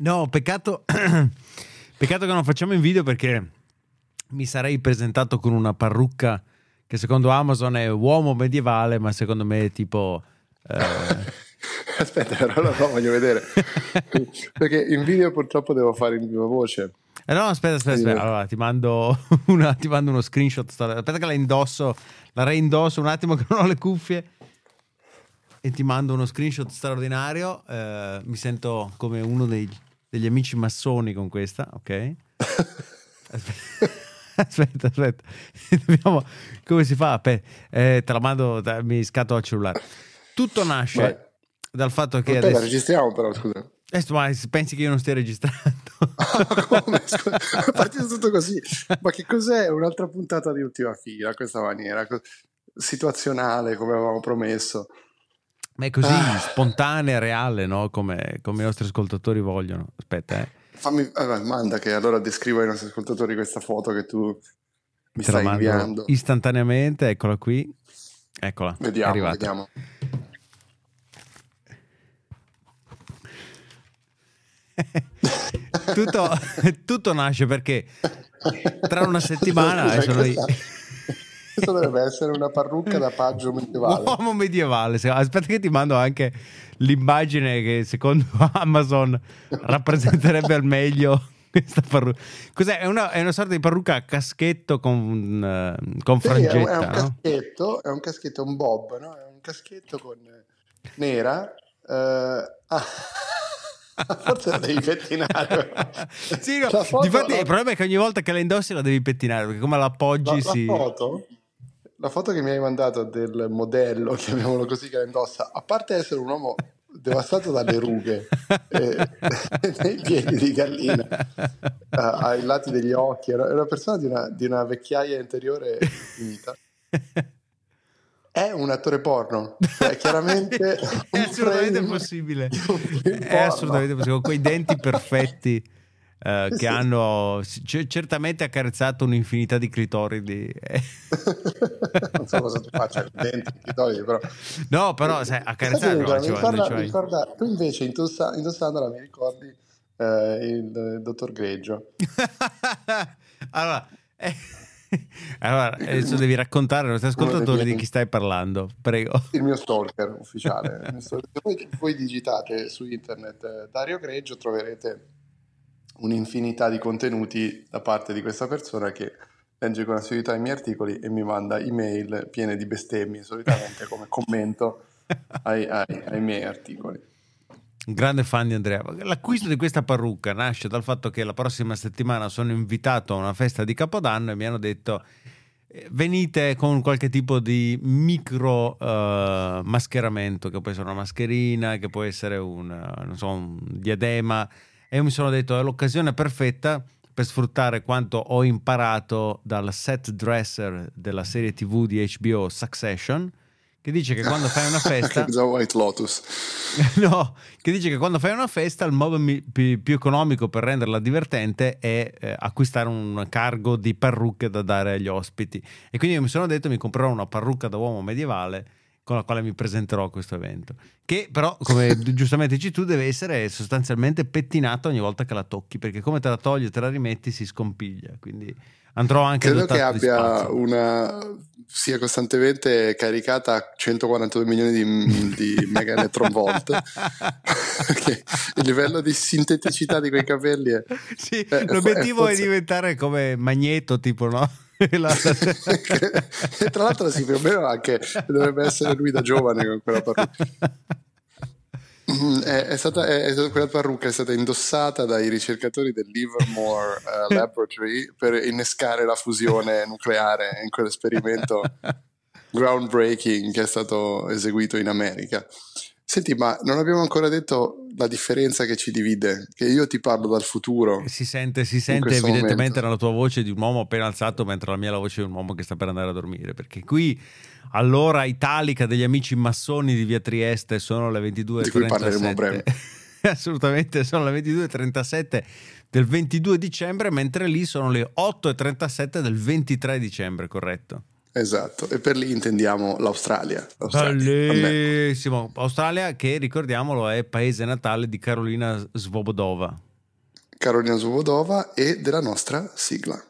No, peccato, peccato che non facciamo in video perché mi sarei presentato con una parrucca che secondo Amazon è uomo medievale, ma secondo me è tipo... Eh... Aspetta, però lo voglio vedere. perché in video purtroppo devo fare in viva voce. Eh no, aspetta, aspetta, aspetta. Allora, ti mando, una, ti mando uno screenshot. Aspetta che la indosso, la reindosso un attimo che non ho le cuffie e ti mando uno screenshot straordinario. Eh, mi sento come uno dei, degli amici massoni con questa, ok? Aspetta, aspetta, Dobbiamo, come si fa? Beh, eh, te la mando, mi scatto al cellulare. Tutto nasce Vai. dal fatto che. Adesso... registriamo però, scusa. Eh, ma pensi che io non stia registrando? Ah, come? È partito tutto così. Ma che cos'è? Un'altra puntata di ultima fila, questa maniera situazionale, come avevamo promesso. Ma è così ah. spontanea, reale, no? Come, come, i nostri ascoltatori vogliono. Aspetta, eh. Fammi, allora, manda che allora descrivo ai nostri ascoltatori questa foto che tu mi Te stai inviando. Istantaneamente, eccola qui. Eccola. Vediamo, vediamo. tutto, tutto, nasce perché tra una settimana sono io questo dovrebbe essere una parrucca da paggio medievale. Uomo medievale. Aspetta che ti mando anche l'immagine che secondo Amazon rappresenterebbe al meglio questa parrucca. Cos'è? È una, è una, sorta di parrucca a caschetto con, uh, con frangetta. Sì, è, un, è un caschetto, è un caschetto, un bob, no? È un caschetto con nera. Uh, ah. Forse la devi pettinare. sì, no, foto, difatti, la... il problema è che ogni volta che la indossi la devi pettinare perché come la appoggi la, si... La foto la foto che mi hai mandato del modello, chiamiamolo così, che la indossa, a parte essere un uomo devastato dalle rughe eh, nei piedi di gallina, eh, ai lati degli occhi, era una persona di una, di una vecchiaia interiore finita. È un attore porno, cioè chiaramente è assolutamente possibile. È assolutamente possibile, con quei denti perfetti. Uh, che hanno c- certamente accarezzato un'infinità di clitoridi. non so cosa tu faccia dentro i clitoridi, però. No, però sai, accarezzare no, mi ricorda, cioè... ricorda, tu invece indossa, indossandola mi ricordi eh, il, il, dottor Greggio. allora, eh, allora, adesso devi raccontare ai nostri ascoltatori di chi stai parlando, prego. Il mio stalker ufficiale. Voi, voi digitate su internet eh, Dario Greggio, troverete un'infinità di contenuti da parte di questa persona che legge con assiduità i miei articoli e mi manda email piene di bestemmie solitamente come commento ai, ai, ai miei articoli. Grande fan di Andrea. L'acquisto di questa parrucca nasce dal fatto che la prossima settimana sono invitato a una festa di Capodanno e mi hanno detto eh, venite con qualche tipo di micro uh, mascheramento che può essere una mascherina, che può essere un, so, un diadema e mi sono detto è l'occasione perfetta per sfruttare quanto ho imparato dal set dresser della serie tv di HBO Succession che dice che quando fai una festa White Lotus. No, che dice che quando fai una festa il modo più, più, economico per renderla divertente è eh, acquistare un cargo di parrucche da dare agli ospiti. E quindi io mi sono detto mi comprerò una parrucca da uomo medievale con la quale mi presenterò a questo evento. Che però, come giustamente dici tu, deve essere sostanzialmente pettinata ogni volta che la tocchi, perché come te la togli e te la rimetti si scompiglia. Quindi andrò anche Credo che abbia una sia costantemente caricata a 142 milioni di, di mega electron volt il livello di sinteticità di quei capelli è, sì, è l'obiettivo è, è, diventare come magneto tipo no? e tra l'altro sì, più o meno anche dovrebbe essere lui da giovane con quella parrucca. Mm, è, è, stata, è, è, quella parrucca è stata indossata dai ricercatori del Livermore uh, Laboratory per innescare la fusione nucleare in quell'esperimento groundbreaking che è stato eseguito in America. Senti, ma non abbiamo ancora detto la differenza che ci divide, che io ti parlo dal futuro. Si sente, si sente evidentemente momento. nella tua voce di un uomo appena alzato, mentre la mia è la voce di un uomo che sta per andare a dormire, perché qui all'ora italica degli amici massoni di via Trieste sono le 22.37. Di cui parleremo a breve. Assolutamente, sono le 22.37 del 22 dicembre, mentre lì sono le 8.37 del 23 dicembre, corretto? Esatto, e per lì intendiamo l'Australia. l'Australia. Bellissimo. Australia che ricordiamolo è paese natale di Carolina Svobodova. Carolina Zubodova e della nostra sigla.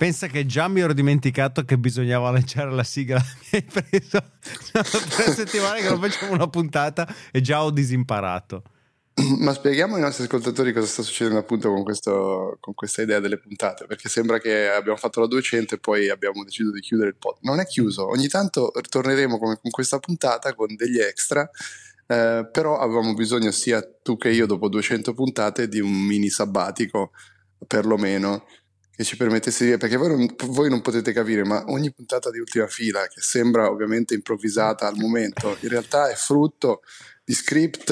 Pensa che già mi ero dimenticato che bisognava lanciare la sigla. Mi hai preso tre settimane che non facciamo una puntata e già ho disimparato. Ma spieghiamo ai nostri ascoltatori cosa sta succedendo appunto con, questo, con, questa idea delle puntate, perché sembra che abbiamo fatto la 200 e poi abbiamo deciso di chiudere il pod. Non è chiuso, ogni tanto ritorneremo come con questa puntata con degli extra eh, però avevamo bisogno sia tu che io dopo 200 puntate di un mini sabbatico perlomeno che ci permettesse di perché voi non, voi non, potete capire ma ogni puntata di ultima fila che sembra ovviamente improvvisata al momento in realtà è frutto di script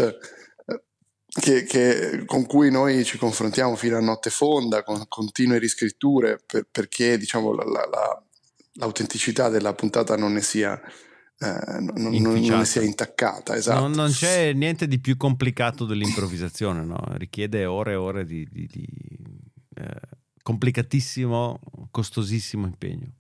eh, che, che, con cui noi ci confrontiamo fino a notte fonda con continue riscritture per, perché diciamo la, la, la, l'autenticità della puntata non ne sia eh, non, non, non, sia intaccata. Esatto. Non, non, c'è niente di più complicato dell'improvvisazione, no? richiede ore e ore di, di, di complicatissimo, costosissimo impegno.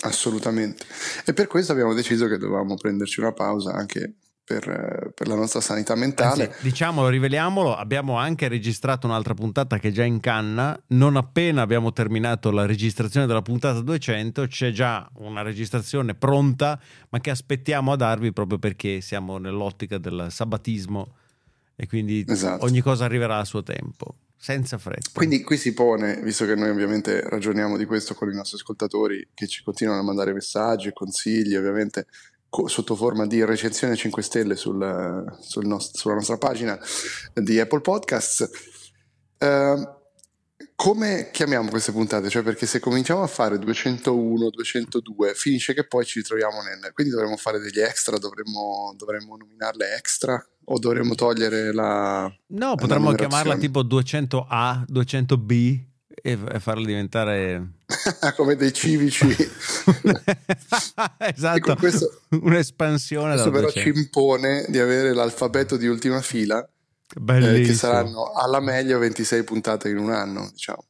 Assolutamente. E per questo abbiamo deciso che dovevamo prenderci una pausa anche per, per, la nostra sanità mentale. Anzi, diciamolo, riveliamolo, abbiamo anche registrato un'altra puntata che è già in canna. Non appena abbiamo terminato la registrazione della puntata 200, c'è già una registrazione pronta, ma che aspettiamo a darvi proprio perché siamo nell'ottica del sabatismo e quindi esatto. ogni cosa arriverà a suo tempo. Senza fretta. Quindi qui si pone, visto che noi ovviamente ragioniamo di questo con i nostri ascoltatori che ci continuano a mandare messaggi consigli, ovviamente sotto forma di recensione 5 stelle sul, sul nost- sulla nostra pagina di Apple Podcasts. Uh, come chiamiamo queste puntate? Cioè, perché se cominciamo a fare 201, 202, finisce che poi ci ritroviamo nel. Quindi dovremmo fare degli extra, dovremmo, dovremmo nominarle extra o dovremmo togliere la. No, potremmo chiamarla tipo 200A, 200B e, e farla diventare come dei civici esatto questo, un'espansione questo però ci impone di avere l'alfabeto di ultima fila eh, che saranno alla meglio 26 puntate in un anno diciamo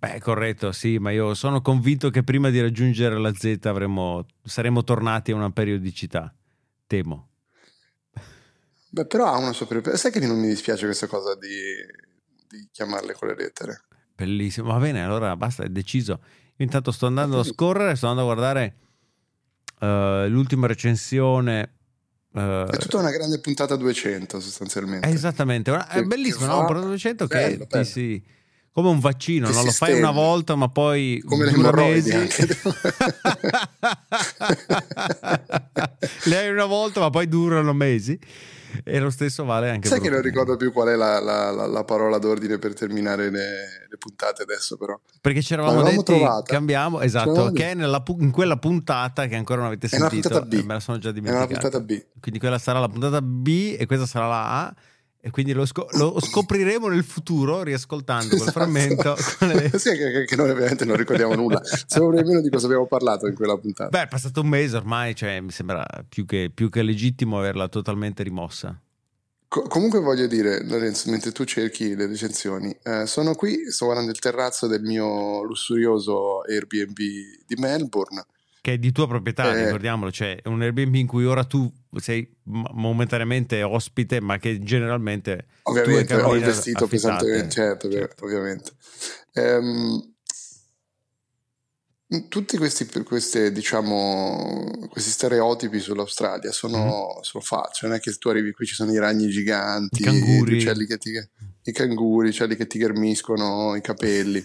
Beh, corretto, sì, ma io sono convinto che prima di raggiungere la Z avremo, saremo tornati a una periodicità. Temo. Beh, però ha una sua periodicità. Sai che non mi dispiace questa cosa di, di chiamarle con le lettere? Bellissimo, va bene, allora basta, è deciso. Io intanto sto andando a scorrere, sto andando a guardare uh, l'ultima recensione. Uh, è tutta una grande puntata 200 sostanzialmente. Esattamente, è bellissimo, no? Puntata 200 bello, che bello. Sì, come un vaccino, no? lo fai una volta ma poi come le emorroidi le hai una volta ma poi durano mesi e lo stesso vale anche Sai per che non ricordo più qual è la, la, la, la, parola d'ordine per terminare le, le puntate adesso, però. Perché ci eravamo detti, trovata. cambiamo, esatto, che è nella, in quella puntata che ancora non avete sentito. È una puntata B. Me la sono già dimenticata. È una puntata B. Quindi quella sarà la puntata B e questa sarà la A. E quindi lo, scop- lo, scopriremo nel futuro riascoltando quel esatto. frammento. Le... sì, che, che, noi ovviamente non ricordiamo nulla. Sappiamo nemmeno di cosa abbiamo parlato in quella puntata. Beh, è passato un mese ormai, cioè, mi sembra più che, più che legittimo averla totalmente rimossa. Co- comunque voglio dire, Lorenzo, mentre tu cerchi le recensioni, eh, sono qui, sto guardando il terrazzo del mio lussurioso Airbnb di Melbourne. Che è di tua proprietà, eh, ricordiamolo, cioè è un Airbnb in cui ora tu sei momentaneamente ospite, ma che generalmente... Ovviamente ho investito pesantemente, certo, certo, ovviamente. Ehm, tutti questi, queste, diciamo, questi stereotipi sull'Australia sono, mm. sono falsi. Non è che tu arrivi qui, ci sono i ragni giganti, i canguri, i, che ti, i canguri, quelli che ti ghermiscono i capelli.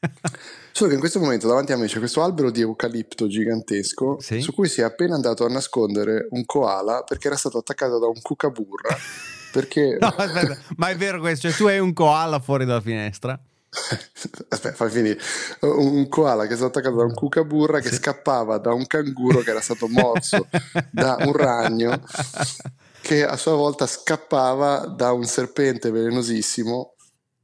Solo che in questo momento davanti a me c'è questo albero di eucalipto gigantesco sì? su cui si è appena andato a nascondere un koala perché era stato attaccato da un cucaburra. perché... no, aspetta, ma è vero questo? Cioè, tu hai un koala fuori dalla finestra? Aspetta, fai finire. Un koala che è stato attaccato da un cucaburra che Sì. scappava da un canguro che era stato morso da un ragno che a sua volta scappava da un serpente velenosissimo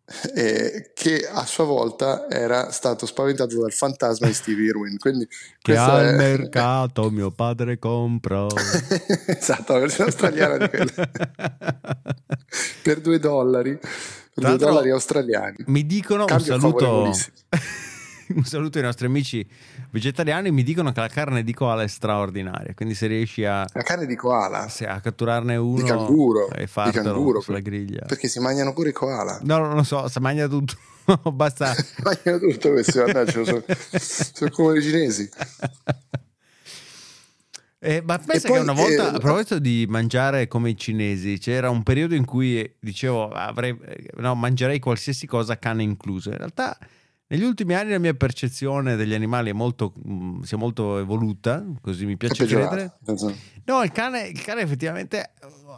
eh, che a sua volta era stato spaventato dal fantasma di Steve Irwin. Quindi Che al è- mercato mio padre comprò. esatto, la versione australiana di quella. per due dollari, due dollari australiani. Mi dicono un Cambio saluto. un saluto ai nostri amici vegetariani. Mi dicono che la carne di koala è straordinaria. Quindi, se riesci a, La carne di koala, se- a catturarne uno di canguro, e di fartelo canguro, sulla griglia, perché si mangiano pure i koala. no, non lo so, se mangia tutto. Basta. mangiano tutto questi, mannaggia, sono, sono come i cinesi. Eh, ma pensa poi, che una volta, eh, a proposito di mangiare come i cinesi, c'era un periodo in cui dicevo avrei, eh, no, mangerei qualsiasi cosa, cane incluso. In realtà, negli ultimi anni la mia percezione degli animali è molto, mh, si è molto evoluta, così mi piace credere. No, il cane, il cane effettivamente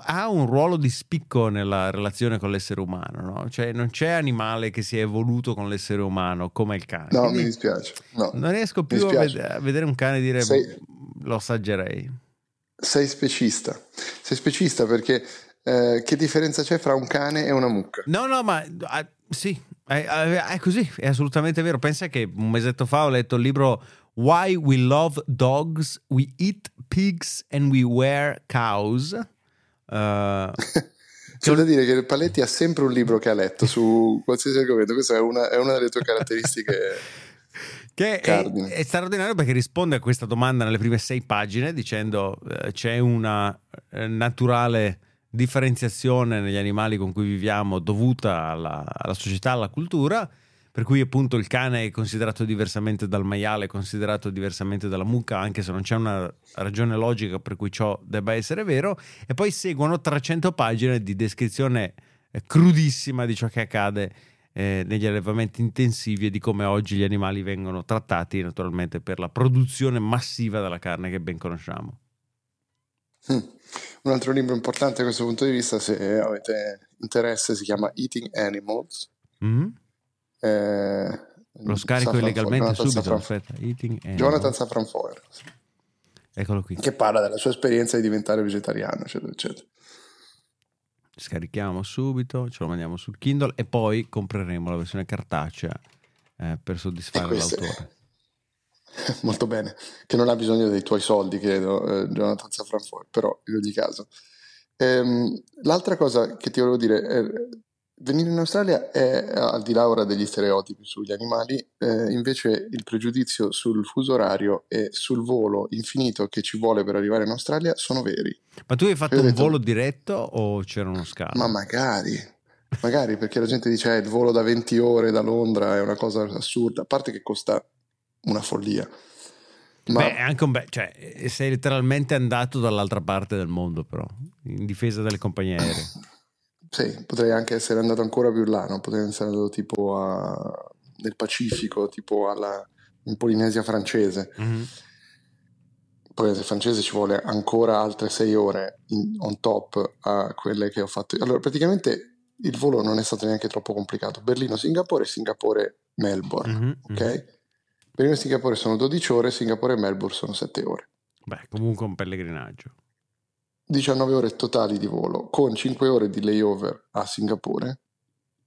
ha un ruolo di spicco nella relazione con l'essere umano, no? Cioè non c'è animale che si è evoluto con l'essere umano come il cane. No, Quindi mi dispiace. No. non riesco più a, ved- a vedere un cane dire Sei- lo assaggerei. Sei specista. Sei specista perché eh, che differenza c'è fra un cane e una mucca? No, no, ma ah, sì, è, è così, è assolutamente vero. Pensa che un mesetto fa ho letto il libro Why We Love Dogs, We Eat Pigs and We Wear Cows. Uh, C'è da dire che Paletti ha sempre un libro che ha letto su qualsiasi argomento, questa è una, è una delle tue caratteristiche. Che è, è straordinario perché risponde a questa domanda nelle prime sei pagine dicendo eh, c'è una eh, naturale differenziazione negli animali con cui viviamo dovuta alla, alla società, alla cultura, per cui appunto il cane è considerato diversamente dal maiale, è considerato diversamente dalla mucca, anche se non c'è una ragione logica per cui ciò debba essere vero, e poi seguono 300 pagine di descrizione eh, crudissima di ciò che accade eh, negli allevamenti intensivi e di come oggi gli animali vengono trattati naturalmente per la produzione massiva della carne che ben conosciamo. Mm. Un altro libro importante da questo punto di vista, se avete interesse, si chiama Eating Animals. Mhm. Eh, Lo scarico Safran illegalmente Jonathan subito. Safran- Aspetta. Jonathan Safran Foer, Eccolo qui. che parla della sua esperienza di diventare vegetariano, eccetera, eccetera. Scarichiamo subito, ce lo mandiamo sul Kindle e poi compreremo la versione cartacea eh, per soddisfare l'autore. Molto bene, che non ha bisogno dei tuoi soldi, credo, eh, Jonathan Safran Foer, però in ogni caso. Ehm, l'altra cosa che ti volevo dire, è, venire in Australia è, al di là ora degli stereotipi sugli animali, eh, invece il pregiudizio sul fuso orario e sul volo infinito che ci vuole per arrivare in Australia sono veri. Ma tu hai fatto Io un detto- volo diretto o c'era uno scalo? Ma magari, magari perché la gente dice eh, il volo da 20 ore da Londra è una cosa assurda, a parte che costa una follia. Ma Beh, è anche un bel, cioè, sei letteralmente andato dall'altra parte del mondo, però, in difesa delle compagnie aeree. sì, potrei anche essere andato ancora più là, no? potrei essere andato tipo a- nel Pacifico, tipo alla, in Polinesia francese. Mhm. Polinesia francese ci vuole ancora altre 6 ore in- on top a quelle che ho fatto. Allora, praticamente il volo non è stato neanche troppo complicato. Berlino-Singapore, Singapore-Melbourne. Mhm, ok? Berlino e Singapore sono 12 ore, Singapore e Melbourne sono 7 ore. Beh, comunque un pellegrinaggio. 19 ore totali di volo, con 5 ore di layover a Singapore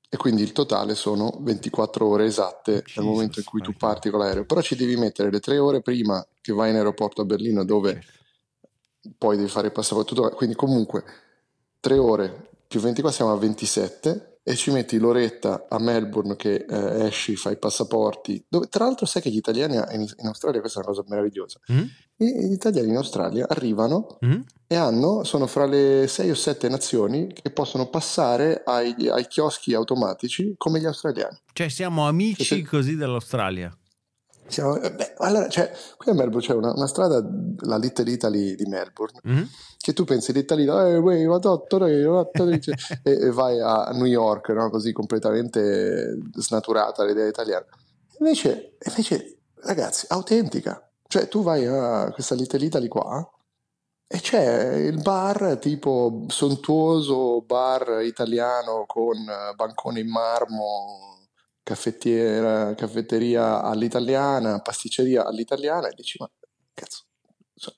e quindi il totale sono 24 ore esatte dal momento in cui tu parti con l'aereo. Però ci devi mettere le 3 ore prima che vai in aeroporto a Berlino dove poi devi fare il passaporto, quindi comunque 3 ore più 24 siamo a 27 e ci metti l'oretta a Melbourne che eh, esci, fai i passaporti, dove tra l'altro sai che gli italiani in, in Australia, questa è una cosa meravigliosa, I- gli italiani in Australia arrivano mhm. e hanno, sono fra le 6 o 7 nazioni che possono passare ai, ai chioschi automatici come gli australiani. Cioè, siamo amici sì. così dell'Australia. Siamo- eh, beh, allora, cioè, qui a Melbourne c'è una, una strada, la Little Italy di Melbourne, Mhm. che tu pensi Little Italy, eh, e, e vai a New York, no? così completamente snaturata l'idea italiana. Invece, invece, ragazzi, autentica. Cioè, tu vai a questa Little Italy qua e c'è il bar tipo sontuoso bar italiano con eh, bancone in marmo, caffettiera, caffetteria all'italiana, pasticceria all'italiana e dici ma cazzo, so-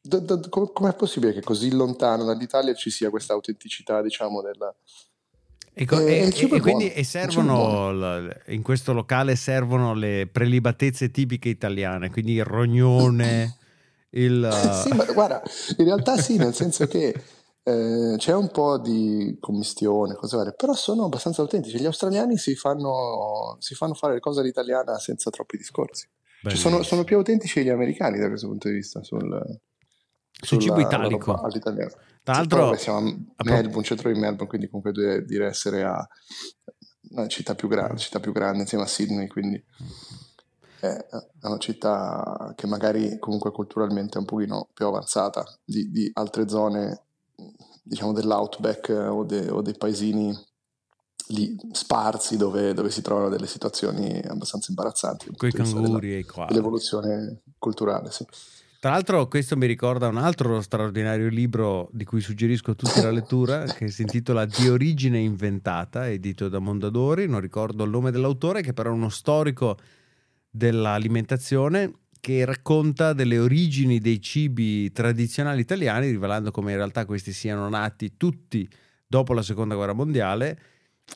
da- da- com- com'è possibile che così lontano dall'Italia ci sia questa autenticità, diciamo, della... E, co- E- e- e e quindi e è servono l- in questo locale servono le prelibatezze tipiche italiane, quindi il rognone, il Sì, ma guarda, in realtà sì, nel senso che eh, c'è un po' di commistione, cose varie, però sono abbastanza autentici. Gli australiani si fanno, si fanno fare le cose all'italiana senza troppi discorsi. Cioè, sono, sono più autentici gli americani da questo punto di vista sul, sul cibo italico. all'italiano. Tra Sì, l'altro, vabbè, siamo a Melbourne, centro di Melbourne, quindi comunque deve dire essere a una città più grande, città più grande insieme a Sydney, quindi è, è una città che magari comunque culturalmente è un pochino più avanzata di, di altre zone, diciamo dell'outback eh, o, de- o dei paesini lì sparsi dove, dove si trovano delle situazioni abbastanza imbarazzanti con i canguri e i koala. dell'evoluzione culturale. Sì. Tra l'altro questo mi ricorda un altro straordinario libro di cui suggerisco a tutti la lettura che si intitola Di origine inventata, edito da Mondadori, non ricordo il nome dell'autore che però è uno storico dell'alimentazione che racconta delle origini dei cibi tradizionali italiani, rivelando come in realtà questi siano nati tutti dopo la seconda guerra mondiale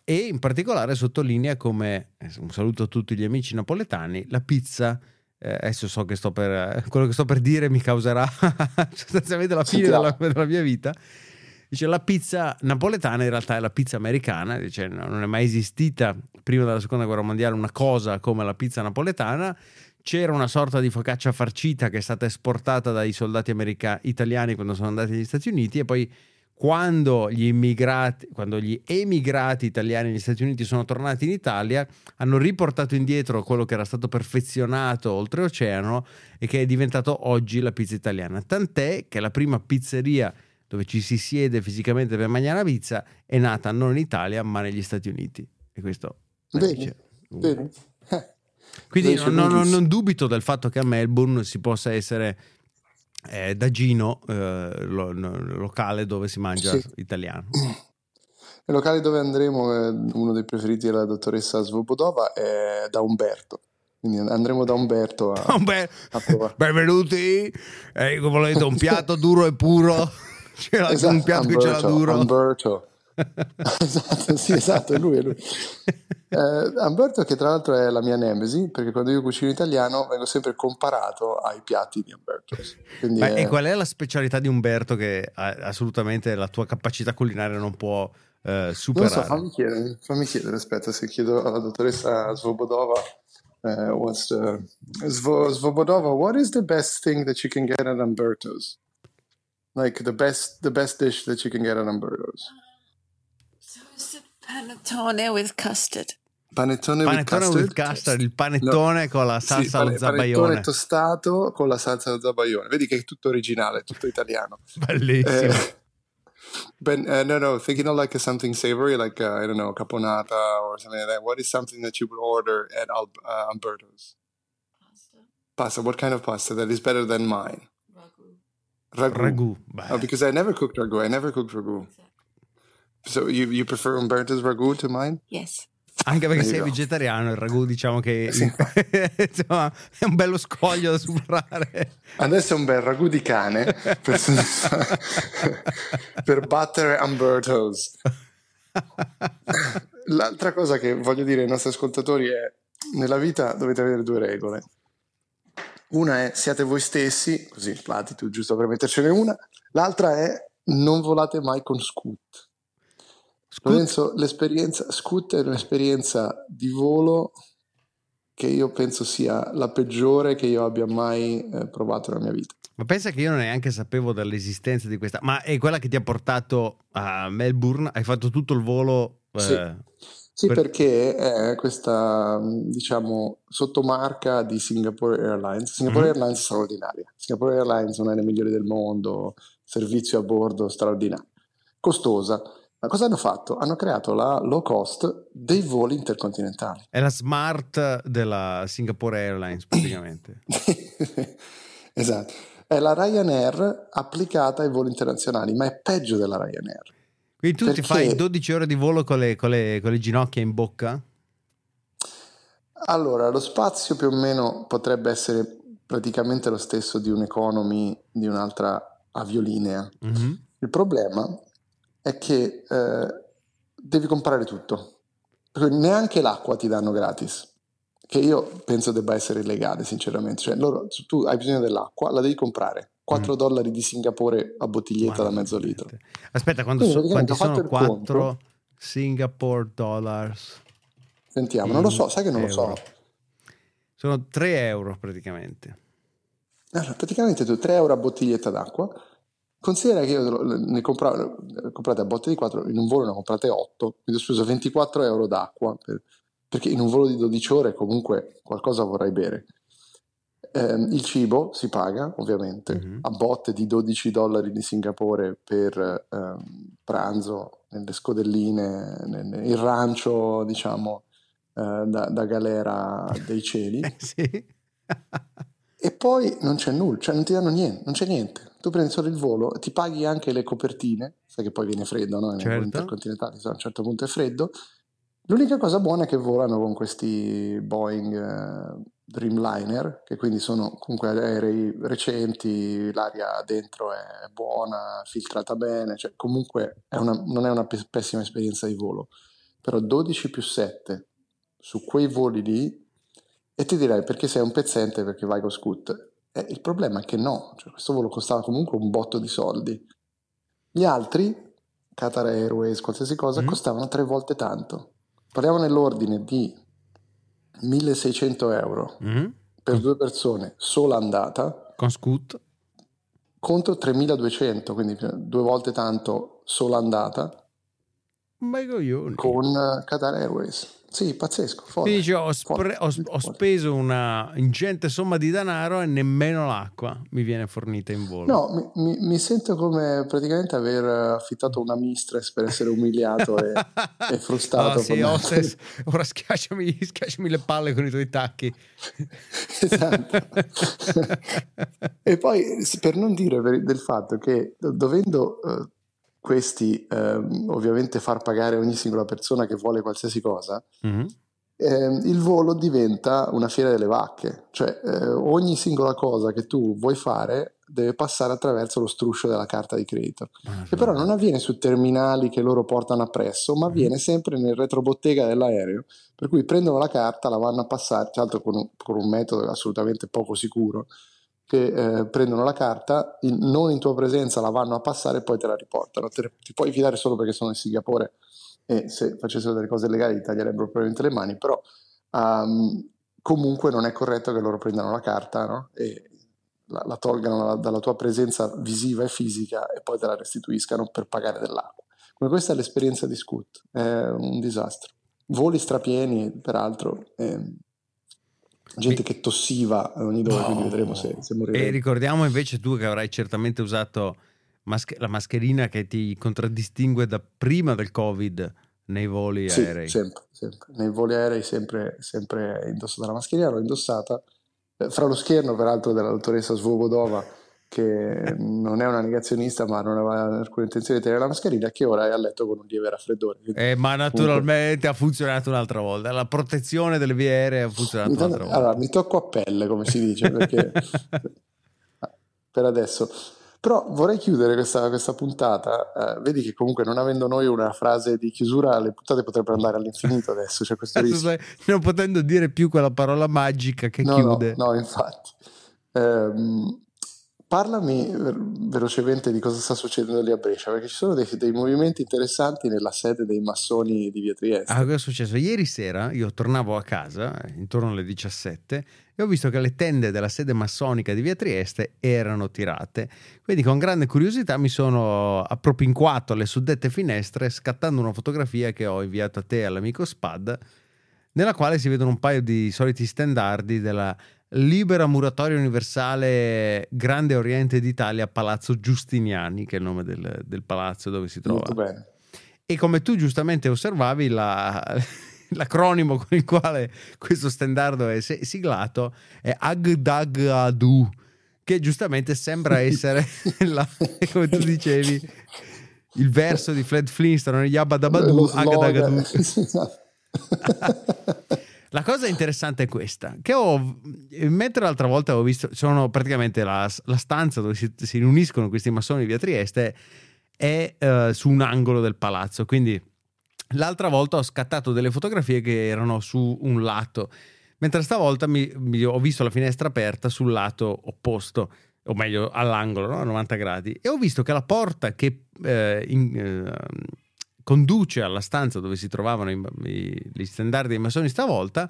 e in particolare sottolinea come, eh, un saluto a tutti gli amici napoletani, la pizza eh, adesso so che sto per eh, quello che sto per dire mi causerà sostanzialmente la fine della, della mia vita. Dice la pizza napoletana in realtà è la pizza americana, dice no, non è mai esistita prima della seconda guerra mondiale una cosa come la pizza napoletana. C'era una sorta di focaccia farcita che è stata esportata dai soldati america- italiani quando sono andati negli Stati Uniti e poi quando gli immigrati, quando gli emigrati italiani negli Stati Uniti sono tornati in Italia, hanno riportato indietro quello che era stato perfezionato oltreoceano e che è diventato oggi la pizza italiana. Tant'è che la prima pizzeria dove ci si siede fisicamente per mangiare la pizza è nata non in Italia ma negli Stati Uniti. E questo Vedi, vedi? Eh. Quindi non, non- non dubito del fatto che a Melbourne si possa essere eh, da Gino, eh, lo- no- locale dove si mangia Sì. italiano. Il locale dove andremo, eh, uno dei preferiti della dottoressa Svobodova, è da Umberto. Quindi andremo da Umberto a, Beh, a provare. benvenuti, eh, volete un piatto duro e puro? C'era un Esatto, piatto che c'era Umberto, duro. Umberto. esatto, sì, esatto, è lui, è lui. Eh, Umberto che tra l'altro è la mia nemesi, perché quando io cucino italiano vengo sempre comparato ai piatti di Umberto. Ma- è- e qual è la specialità di Umberto che assolutamente la tua capacità culinaria non può eh, Non superare? so, fammi chiedere, fammi chiedere, aspetta, se chiedo alla dottoressa Svobodova, eh, what's the... Svo- Svobodova, what is the best thing that you can get at Umberto's? Like the best, the best dish that you can get at Umberto's? Panettone with custard. Panettone, with Panettone custard? with custard, il panettone con la Sì, salsa pane- allo panettone zabaione. tostato con la salsa allo zabaione. Vedi che è tutto originale, tutto italiano. Bellissimo. Eh, ben, uh, no, no, thinking of like a something savory, like uh, I don't know, caponata or something like that. What is something that you would order at Al- uh, Umberto's? Pasta. What kind of pasta that is better than mine? Ragu. Ragù. Beh, Oh, because I never cooked ragu. I never cooked ragu. So you you prefer Umberto's ragu to mine? Yes. Anche perché sei vegetariano, il ragù diciamo che Sì. insomma, è un bello scoglio da superare. Adesso è un bel ragù di cane per, per battere Umberto's. L'altra cosa che voglio dire ai nostri ascoltatori è: nella vita dovete avere due regole. Una è siate voi stessi, così latitude, giusto per mettercene una. L'altra è non volate mai con Scoot. Scoot, Penso l'esperienza Scoot è un'esperienza di volo che io penso sia la peggiore che io abbia mai eh, provato nella mia vita. ma pensa che io neanche sapevo dell'esistenza di questa. Ma è quella che ti ha portato a Melbourne? Hai fatto tutto il volo? Sì. eh, Sì, Per- perché è questa, diciamo, sottomarca di Singapore Airlines. Singapore Mhm. Airlines è straordinaria. Singapore Airlines è una delle migliori del mondo, servizio a bordo straordinario. Costosa. Ma cosa hanno fatto? Hanno creato la low cost dei voli intercontinentali. È la smart della Singapore Airlines praticamente. esatto. È la Ryanair applicata ai voli internazionali, ma è peggio della Ryanair. Quindi tu ti Perché- fai 12 ore di volo con le, con le- con le ginocchia in bocca? Allora, lo spazio più o meno potrebbe essere praticamente lo stesso di un'economy di un'altra aviolinea. Mhm. Il problema è che eh, devi comprare tutto. Per cui neanche l'acqua ti danno gratis, che io penso debba essere illegale, sinceramente. Cioè, loro, tu hai bisogno dell'acqua, la devi comprare. 4 Mm. dollari di Singapore a bottiglietta da mezzo litro. Aspetta, quando Quindi so- quanti sono ho fatto il 4 Singapore dollars? Sentiamo, non lo so, sai che non lo so. euro? Sono 3 euro praticamente. Allora, praticamente tu 3 euro a bottiglietta d'acqua. Considera che io ne compravo, comprate a botte di 4, in un volo ne comprate 8, quindi ho speso 24 euro d'acqua, per- perché in un volo di 12 ore comunque qualcosa vorrei bere. Ehm, il cibo si paga, ovviamente, Mhm. a botte di 12 dollari di Singapore per ehm, pranzo, nelle scodelline, nel- il rancio, diciamo, eh, da, da galera dei cieli. Eh, sì. E poi non c'è nulla, cioè non ti danno niente, non c'è niente. Tu prendi solo il volo, ti paghi anche le copertine, sai che poi viene freddo, no? Certo. intercontinentali, a un certo punto è freddo. L'unica cosa buona è che volano con questi Boeing eh, Dreamliner, che quindi sono comunque aerei recenti, l'aria dentro è buona, filtrata bene, cioè comunque è una- non è una pe- pessima esperienza di volo. Però 12 più 7 su quei voli lì e ti direi perché sei un pezzente perché vai con Scoot. Eh, il problema è che no, cioè, questo volo costava comunque un botto di soldi. Gli altri, Qatar Airways, qualsiasi cosa, Mm. costavano tre volte tanto. Parliamo nell'ordine di 1600 euro Mhm. per due persone, sola andata, Con Scoot. contro 3200, quindi due volte tanto sola andata, bel coglione. con eh, Qatar Airways. Sì, pazzesco, folle. Dice, ho, spre- ho- ho speso una ingente somma di denaro e nemmeno l'acqua mi viene fornita in volo. No, mi, mi- sento come praticamente aver affittato una mistress per essere umiliato e, e frustrato. Ah, sì, hostess, ora schiacciami, schiacciami le palle con i tuoi tacchi. Esatto. e poi per non dire del fatto che do- dovendo eh, questi ehm, ovviamente far pagare ogni singola persona che vuole qualsiasi cosa, Mhm. ehm, il volo diventa una fiera delle vacche, cioè eh, ogni singola cosa che tu vuoi fare deve passare attraverso lo struscio della carta di credito. Che però non avviene su terminali che loro portano appresso, ma avviene sempre nel retrobottega dell'aereo. Per cui prendono la carta, la vanno a passare, tra l'altro con un, con un metodo assolutamente poco sicuro, che eh, prendono la carta, in- non in tua presenza la vanno a passare e poi te la riportano. Te- ti puoi fidare solo perché sono in Singapore e se facessero delle cose legali ti taglierebbero probabilmente le mani, però ehm, comunque non è corretto che loro prendano la carta no? e la, la tolgano dalla, dalla tua presenza visiva e fisica e poi te la restituiscano per pagare dell'acqua. Come questa è l'esperienza di Scoot, è un disastro. Voli strapieni, peraltro, e gente che tossiva a ogni dove, quindi vedremo se, se E moriremo. ricordiamo invece tu che avrai certamente usato masche- la mascherina che ti contraddistingue da prima del Covid nei voli Sì, aerei. sempre, sempre. Nei voli aerei sempre, sempre indossata la mascherina, l'ho indossata. Eh, Fra lo scherno, peraltro, della dottoressa Svobodova, che non è una negazionista, ma non aveva alcuna intenzione di tenere la mascherina, che ora è a letto con un lieve raffreddore. Eh, ma naturalmente ha funzionato un'altra volta. La protezione delle vie aeree ha funzionato intanto- un'altra volta. allora, mi tocco a pelle, come si dice, perché per adesso. Però vorrei chiudere questa, questa puntata. eh, vedi che comunque non avendo noi una frase di chiusura, le puntate potrebbero andare all'infinito adesso, c'è questo rischio. non potendo dire più quella parola magica che No, chiude. no, no, infatti. Ehm, parlami velocemente di cosa sta succedendo lì a Brescia, perché ci sono dei, dei movimenti interessanti nella sede dei massoni di Via Trieste. Ah, cosa è successo? Ieri sera io tornavo a casa eh, intorno alle 17 e ho visto che le tende della sede massonica di Via Trieste erano tirate. Quindi con grande curiosità mi sono appropinquato alle suddette finestre scattando una fotografia che ho inviato a te e all'amico Spad nella quale si vedono un paio di soliti standardi della Libera Muratoria Universale Grande Oriente d'Italia Palazzo Giustiniani, che è il nome del, del palazzo dove si trova. Molto bene. E come tu giustamente osservavi, la- l'acronimo con il quale questo standardo è siglato è Agdagadu, che giustamente sembra essere, la- come tu dicevi, il verso di Fred Flintstone, Doo, slogan. Agdagadu. La cosa interessante è questa, che ho, mentre l'altra volta ho visto, sono praticamente la, la stanza dove si, si, riuniscono questi massoni via Trieste, è uh, su un angolo del palazzo, quindi l'altra volta ho scattato delle fotografie che erano su un lato, mentre stavolta mi, mi ho visto la finestra aperta sul lato opposto, o meglio all'angolo, no? a 90 gradi, e ho visto che la porta che... Eh, in, eh, conduce alla stanza dove si trovavano i, i, gli standard dei massoni stavolta,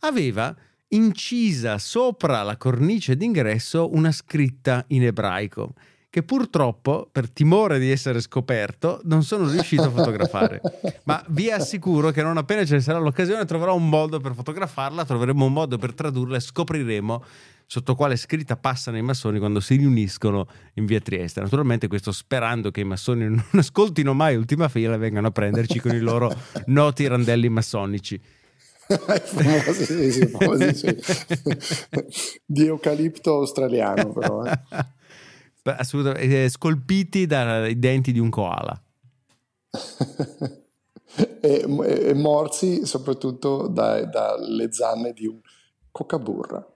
aveva incisa sopra la cornice d'ingresso una scritta in ebraico che purtroppo, per timore di essere scoperto, non sono riuscito a fotografare. Ma vi assicuro che non appena ce ne sarà l'occasione troverò un modo per fotografarla, troveremo un modo per tradurla e scopriremo sotto quale scritta passano i massoni quando si riuniscono in via Trieste. Naturalmente questo sperando che i massoni non ascoltino mai ultima fila e vengano a prenderci con i loro noti randelli massonici. famosi, sì, famosi, sì. di eucalipto australiano però. Eh. Assolutamente, eh, scolpiti dai denti di un koala. e, e, morsi soprattutto dalle zanne di un cocaburra.